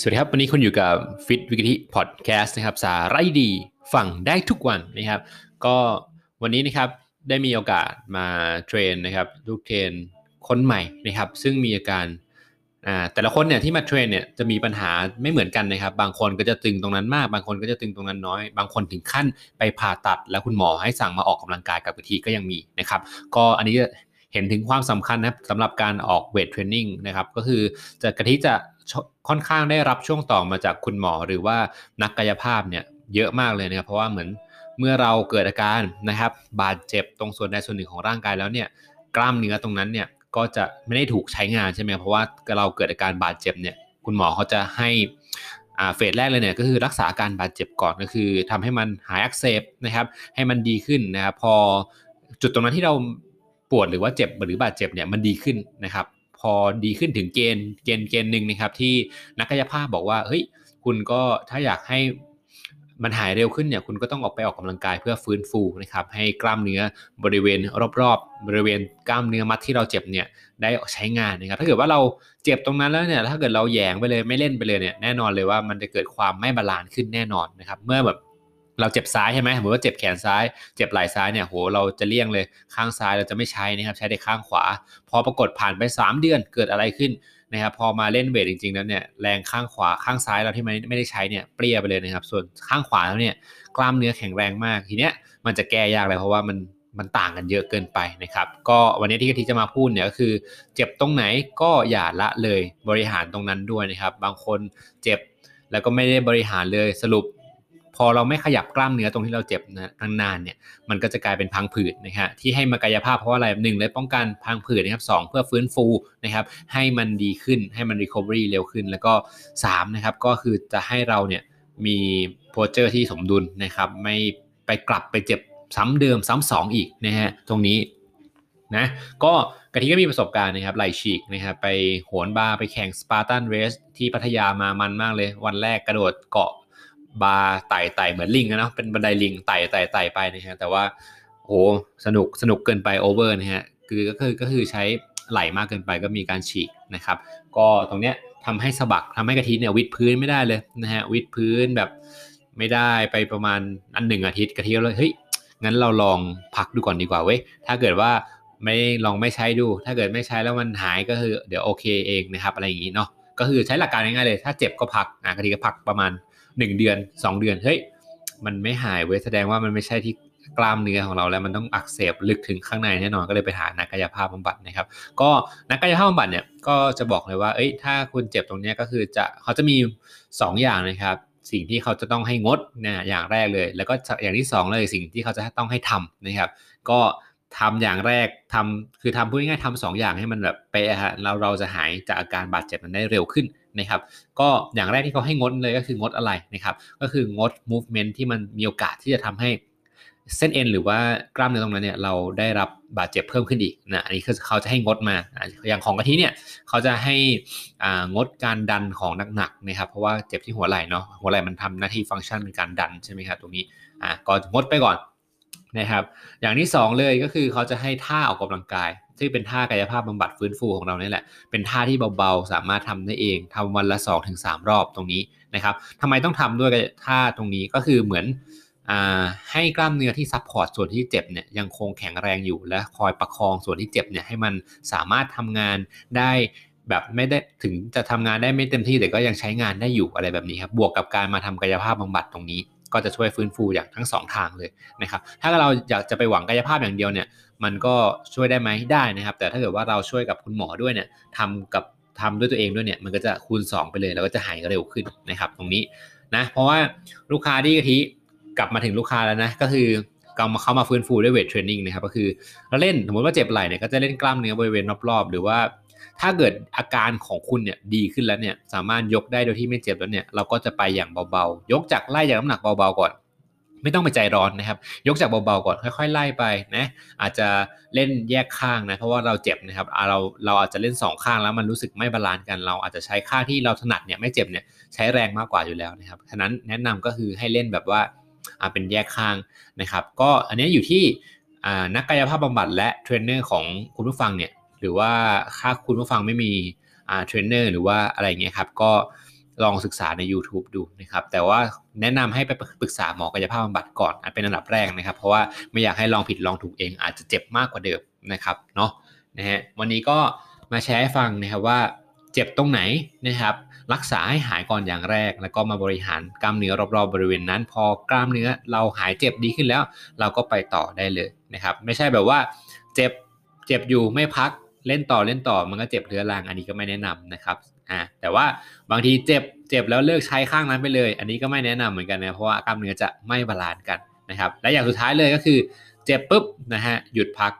สวัสดีครับ วันนี้คุณอยู่กับ Fit with Kathi พอดแคสต์นะครับ สาระดีฟังได้ทุกวันนะครับ ก็วันนี้นะครับได้มีโอกาสมา train นะครับลูก train คนใหม่นะครับ ซึ่งมีอาการแต่ละคนเนี่ยที่มา train เนี่ยจะมีปัญหาไม่เหมือนกันนะครับ บางคนก็จะตึงตรงนั้นมาก บางคนก็จะตึงตรงนั้นน้อย บางคนถึงขั้นไปผ่าตัด แล้วคุณหมอให้สั่งมาออกกำลังกายกับกะทิก็ยังมีนะครับ ก็อันนี้ เห็นถึงความสำคัญนะครับสำหรับการออก weight training นะครับก็คือจะกะทิจะค่อนข้างได้รับช่วงต่อมาจากคุณหมอหรือว่านักกายภาพเนี่ยเยอะมากเลยนะครับเพราะว่าเหมือนเมื่อเราเกิดอาการนะครับบาดเจ็บตรงส่วนใดส่วนหนึ่งของร่างกายแล้วเนี่ยกล้ามเนื้อตรงนั้นเนี่ยก็จะไม่ได้ถูกใช้งานใช่ไหมเพราะว่าเราเกิดอาการบาดเจ็บเนี่ยคุณหมอเขาจะให้เฟสแรกเลยเนี่ยก็คือรักษาอาการบาดเจ็บก่อนก็คือทำให้มันหายอักเสบนะครับให้มันดีขึ้นนะครับพอจุดตรงนั้นที่เรา ปวดหรือว่าเจ็บหรือบาดเจ็บเนี่ยมันดีขึ้นนะครับ พอดีขึ้นถึงเกณฑ์เกณฑ์เกณฑ์หนึ่งนะครับ ที่นักกายภาพบอกว่าเฮ้ยคุณก็ถ้าอยากให้มันหายเร็วขึ้นเนี่ยคุณก็ต้องออกไปออกกำลังกายเพื่อฟื้นฟูนะครับให้กล้ามเนื้อบริเวณรอบๆ บริเวณกล้ามเนื้อมัดที่เราเจ็บเนี่ยได้ใช้งานนะครับ ถ้าเกิดว่าเราเจ็บตรงนั้นแล้วเนี่ยถ้าเกิดเราแยงไปเลยไม่เล่นไปเลยเนี่ยแน่นอนเลยว่ามันจะเกิดความไม่ balance ขึ้นแน่นอนนะครับ เมื่อแบบ เราเจ็บซ้ายใช่ไหมสมมติว่าเจ็บแขนซ้าย เจ็บไหล่ซ้ายเนี่ยโหเราจะเลี่ยงเลยข้างซ้ายเราจะไม่ใช้นะครับใช้แต่ข้างขวา พอปรากฏผ่านไป 3 เดือนเกิดอะไรขึ้นนะครับพอมาเล่นเวทจริงๆแล้วเนี่ยแรงข้างขวาข้างซ้ายเราที่ไม่ไม่ได้ใช้เนี่ยเปรี้ยไปเลยนะครับ ส่วนข้างขวาแล้วเนี่ยกล้ามเนื้อแข็งแรงมากทีเนี้ยมันจะแก้ยากเลยเพราะว่ามันมันต่างกันเยอะเกินไปนะครับ ก็วันนี้ที่กะทิจะมาพูดเนี่ยก็คือ เจ็บตรงไหนก็อย่าละเลยบริหารตรงนั้นด้วยนะครับ บางคนเจ็บแล้วก็ไม่ได้บริหารเลยสรุป อเราไม่ขยับกล้ามเนื้อตรงที่เราเจ็บนะนานๆเนี่ยมันก็จะกลายเป็นพังผืดนะฮะที่ให้มากายภาพเพราะอะไรหนึ่งเลยป้องกันพังผืดนะครับสองเพื่อฟื้นฟูนะครับให้มันดีขึ้นให้มัน recovery เร็วขึ้น แล้วก็3นะครับก็คือจะให้เราเนี่ยมี posture ที่สมดุลนะครับไม่ไปกลับไปเจ็บซ้ำเดิมซ้ำสองอีกนะฮะตรงนี้นะก็กะทิก็มีประสบการณ์นะครับไหล่ฉีกนะครับไปโหนบาร์ไปแข่ง Spartan Race ที่พัทยามามันมากเลย วันแรกกระโดดเกาะ บาร์ไต่ไต่เหมือนลิงนะเนาะเป็นบันไดลิงไต่ไต่ไต่ไปนะฮะแต่ว่าโหสนุกสนุกเกินไป over นะฮะคือก็คือก็คือใช้ไหล่มากเกินไปก็มีการฉีกนะครับ ก็ตรงเนี้ยทำให้สะบักทำให้กะทิเนี่ยวิดพื้นไม่ได้เลยนะฮะวิดพื้นแบบไม่ได้ไปประมาณอันหนึ่งอาทิตย์กะทิเลยเฮ้ยงั้นเราลองพักดูก่อนดีกว่าเว้ยถ้าเกิดว่าไม่ลองไม่ใช้ดู ถ้าเกิดไม่ใช้แล้วมันหายก็คือเดี๋ยวโอเคเองนะครับอะไรอย่างนี้เนาะก็คือใช้หลักการง่ายๆเลย ถ้าเจ็บก็พักอะกะทิก็พักประมาณ 1 เดือน 2 เดือนเฮ้ยมันไม่หายเว้ยแสดงว่ามันไม่ใช่ที่กล้ามเนื้อของเราแล้วมันต้องอักเสบลึกถึงข้างในแน่นอนก็เลยไปหานักกายภาพบำบัดนะครับ ก็นักกายภาพบำบัดเนี่ยก็จะบอกเลยว่าเอ้ยถ้าคุณเจ็บตรงนี้ก็คือจะเขาจะมี 2 อย่างนะครับ สิ่งที่เขาจะต้องให้งดนะอย่างแรกเลย แล้วก็อย่างที่2เลยสิ่งที่เขาจะต้องให้ทำนะครับ ก็ ทำอย่างแรกทำคือทำพูดง่ายๆทำสองอย่างให้มันแบบเป๊ะฮะแล้วเราจะหายจากอาการบาดเจ็บมันได้เร็วขึ้นนะครับ ก็อย่างแรกที่เขาให้งดเลยก็คืองดอะไรนะครับ ก็คืองด movement ที่มันมีโอกาสที่จะทำให้เส้นเอ็นหรือว่ากล้ามเนื้อตรงนั้นเนี่ยเราได้รับบาดเจ็บเพิ่มขึ้นอีกนะอันนี้คือเขาจะให้งดมาอย่างของกะทิเนี่ยเขาจะให้งดการดันของหนักๆนะครับเพราะว่าเจ็บที่หัวไหล่เนาะหัวไหล่มันทำหน้าที่ฟังก์ชันเป็นการดันใช่ไหมครับตรงนี้อ่าก็งดไปก่อน นะครับ อย่างที่ 2 เลยก็คือเขาจะให้ท่าออกกำลังกายซึ่งเป็นท่ากายภาพบำบัดฟื้นฟูของเราเนี่ยแหละ เป็นท่าที่เบาๆ สามารถทำได้เองทำวันละ 2-3 รอบตรงนี้นะครับทำไมต้องทำด้วยท่าตรงนี้ก็คือเหมือนให้กล้ามเนื้อที่ support ส่วนที่เจ็บเนี่ยยังคงแข็งแรงอยู่และคอยประคองส่วนที่เจ็บเนี่ยให้มันสามารถทำงานได้แบบไม่ได้ถึงจะทำงานได้ไม่เต็มที่แต่ก็ยังใช้งานได้อยู่อะไรแบบนี้ครับบวกกับการมาทำกายภาพบำบัดตรงนี้ ก็จะช่วยฟื้นฟูอย่างทั้ง 2 ทางเลยนะครับถ้าเราอยากจะไปหวังกายภาพอย่างเดียวเนี่ยมันก็ช่วยได้ไหมได้นะครับ แต่ถ้าเกิดว่าเราช่วยกับคุณหมอด้วยเนี่ยทำกับทำด้วยตัวเองด้วยเนี่ยมันก็จะคูณ 2 ไปเลยแล้วก็จะหายเร็วขึ้นนะครับ ตรงนี้นะเพราะว่าลูกค้าที่กะทิกลับมาถึงลูกค้าแล้วนะก็คือเขามาเข้ามาฟื้นฟูด้วย weight training นะครับก็คือเราเล่นสมมติว่าเจ็บไหล่เนี่ยก็จะเล่นกล้ามเนื้อบริเวณรอบๆ หรือว่า ถ้าเกิดอาการของคุณเนี่ยดีขึ้นแล้วเนี่ยสามารถยกได้โดยที่ไม่เจ็บแล้วเนี่ยเราก็จะไปอย่างเบาๆ ยกจากไล่จากน้ำหนักเบาๆก่อน ไม่ต้องไปใจร้อนนะครับ ยกจากเบาๆก่อนค่อย ๆ ไล่ไปนะอาจจะเล่นแยกข้างนะเพราะว่าเราเจ็บนะครับเราเราอาจจะเล่น 2 ข้างแล้วมันรู้สึกไม่ balance กัน เราอาจจะใช้ข้างที่เราถนัดเนี่ยไม่เจ็บเนี่ยใช้แรงมากกว่าอยู่แล้วนะครับฉะนั้นแนะนำก็คือให้เล่นแบบว่าเป็นแยกข้างนะครับ ก็อันนี้อยู่ที่นักกายภาพบำบัดและเทรนเนอร์ของคุณผู้ฟังเนี่ย หรือว่าถ้าคุณผู้ฟังไม่มีเทรนเนอร์หรือว่าอะไรเงี้ยครับก็ลองศึกษาใน YouTube ดูนะครับ แต่ว่าแนะนำให้ไปปรึกษาหมอกายภาพบำบัดก่อนอันเป็นอันดับแรกนะครับ เพราะว่าไม่อยากให้ลองผิดลองถูกเองอาจจะเจ็บมากกว่าเดิมนะครับเนาะนะฮะวันนี้ก็มาแชร์ให้ฟังนะครับว่าเจ็บตรงไหนนะครับ รักษาให้หายก่อนอย่างแรก แล้วก็มาบริหารกล้ามเนื้อรอบๆ บริเวณนั้น พอกล้ามเนื้อเราหายเจ็บดีขึ้นแล้ว เราก็ไปต่อได้เลยนะครับ ไม่ใช่แบบว่า เจ็บเจ็บอยู่ไม่พัก เล่นต่อเล่นต่อมันก็เจ็บเรื้อรังอันนี้ก็ไม่แนะนำนะครับอ่าแต่ว่าบางทีเจ็บเจ็บแล้วเลิกใช้ข้างนั้นไปเลย อันนี้ก็ไม่แนะนำเหมือนกันนะเพราะว่ากล้ามเนื้อจะไม่ balance กันนะครับและอย่างสุดท้ายเลยก็คือเจ็บปุ๊บนะฮะหยุดพัก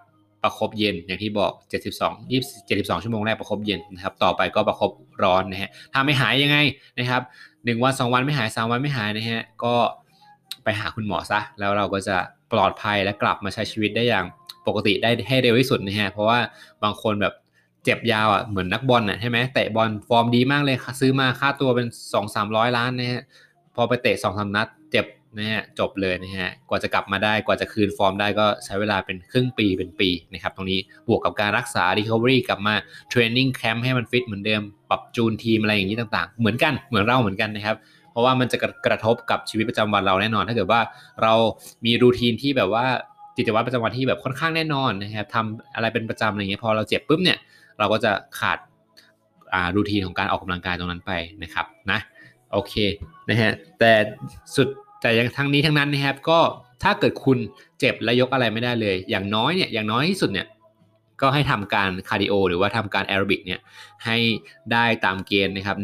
ประคบเย็นอย่างที่บอก 72 72 ชั่วโมงแรกประคบเย็นนะครับต่อไปก็ประคบร้อนนะฮะถ้าไม่หายยังไงนะครับหนึ่งวันสองวันไม่หายสามวันไม่หายนะฮะก็ไปหาคุณหมอซะแล้วเราก็จะปลอดภัยและกลับมาใช้ชีวิตได้อย่าง ปกติได้ให้เร็วที่สุดนะฮะเพราะว่าบางคนแบบเจ็บยาวอะเหมือนนักบอลน่ะใช่ไหมเตะบอลฟอร์มดีมากเลยซื้อมาค่าตัวเป็น 2 3 0 0 ล้านนะฮะพอไปเตะ2อสนัดเจ็บนะฮะจบเลยนะฮะกว่าจะกลับมาได้กว่าจะคืนฟอร์มได้ก็ใช้เวลาเป็นครึ่งปีเป็นปีนะครับตรงนี้บวกกับการรักษา recovery กลับมาเทรนนิ่งแคมป์ให้มันฟิตเหมือนเดิม ปรับจูนทีมอะไรอย่างนี้ต่างๆ เหมือนกันเหมือนเราเหมือนกันนะครับเพราะว่ามันจะกระทบกับชีวิตประจำวันเราแน่นอน ถ้าเกิดว่าเรามีรูทีนที่แบบว่า กิจวัตรประจำวันที่แบบค่อนข้างแน่นอนนะครับทำอะไรเป็นประจำอะไรเงี้ยพอเราเจ็บปุ๊บเนี่ยเราก็จะขาดอ่ารูทีนของการออกกำลังกายตรงนั้นไปนะครับนะโอเคนะฮะแต่สุดแต่ยังทั้งนี้ทั้งนั้นนะครับก็ถ้าเกิดคุณเจ็บและยกอะไรไม่ได้เลย อย่างน้อยเนี่ยอย่างน้อยที่สุดเนี่ย ก็ให้ทำการ cardio หรือว่าทำการแอโรบิกเนี่ยให้ได้ตามเกณฑ์นะครับ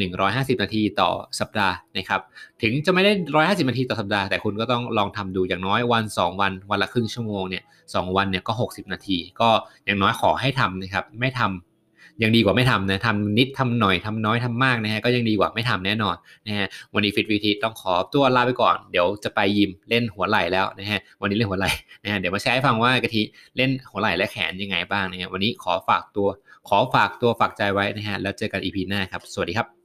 150 นาทีต่อสัปดาห์นะครับ ถึงจะไม่ได้ 150 นาทีต่อสัปดาห์ แต่คุณก็ต้องลองทำดูอย่างน้อยวัน 2 วัน วันละครึ่งชั่วโมงเนี่ยสองวันเนี่ยก็ 60 นาที ก็อย่างน้อยขอให้ทำนะครับ ไม่ทำ ยังดีกว่าไม่ทำนะทำนิดทำหน่อยทำน้อยทำมากนะฮะก็ยังดีกว่าไม่ทำแน่นอนนะฮะวันนี้ฟิตวีทีต้องขอตัวลาไปก่อนเดี๋ยวจะไปยิมเล่นหัวไหล่แล้วนะฮะวันนี้เล่นหัวไหล่นะฮะเดี๋ยวมาแชร์ให้ฟังว่ากะทิเล่นหัวไหล่และแขนยังไงบ้างนะฮะวันนี้ขอฝากตัวขอฝากตัวฝากใจไว้นะฮะแล้วเจอกันอีพีหน้าครับ สวัสดีครับ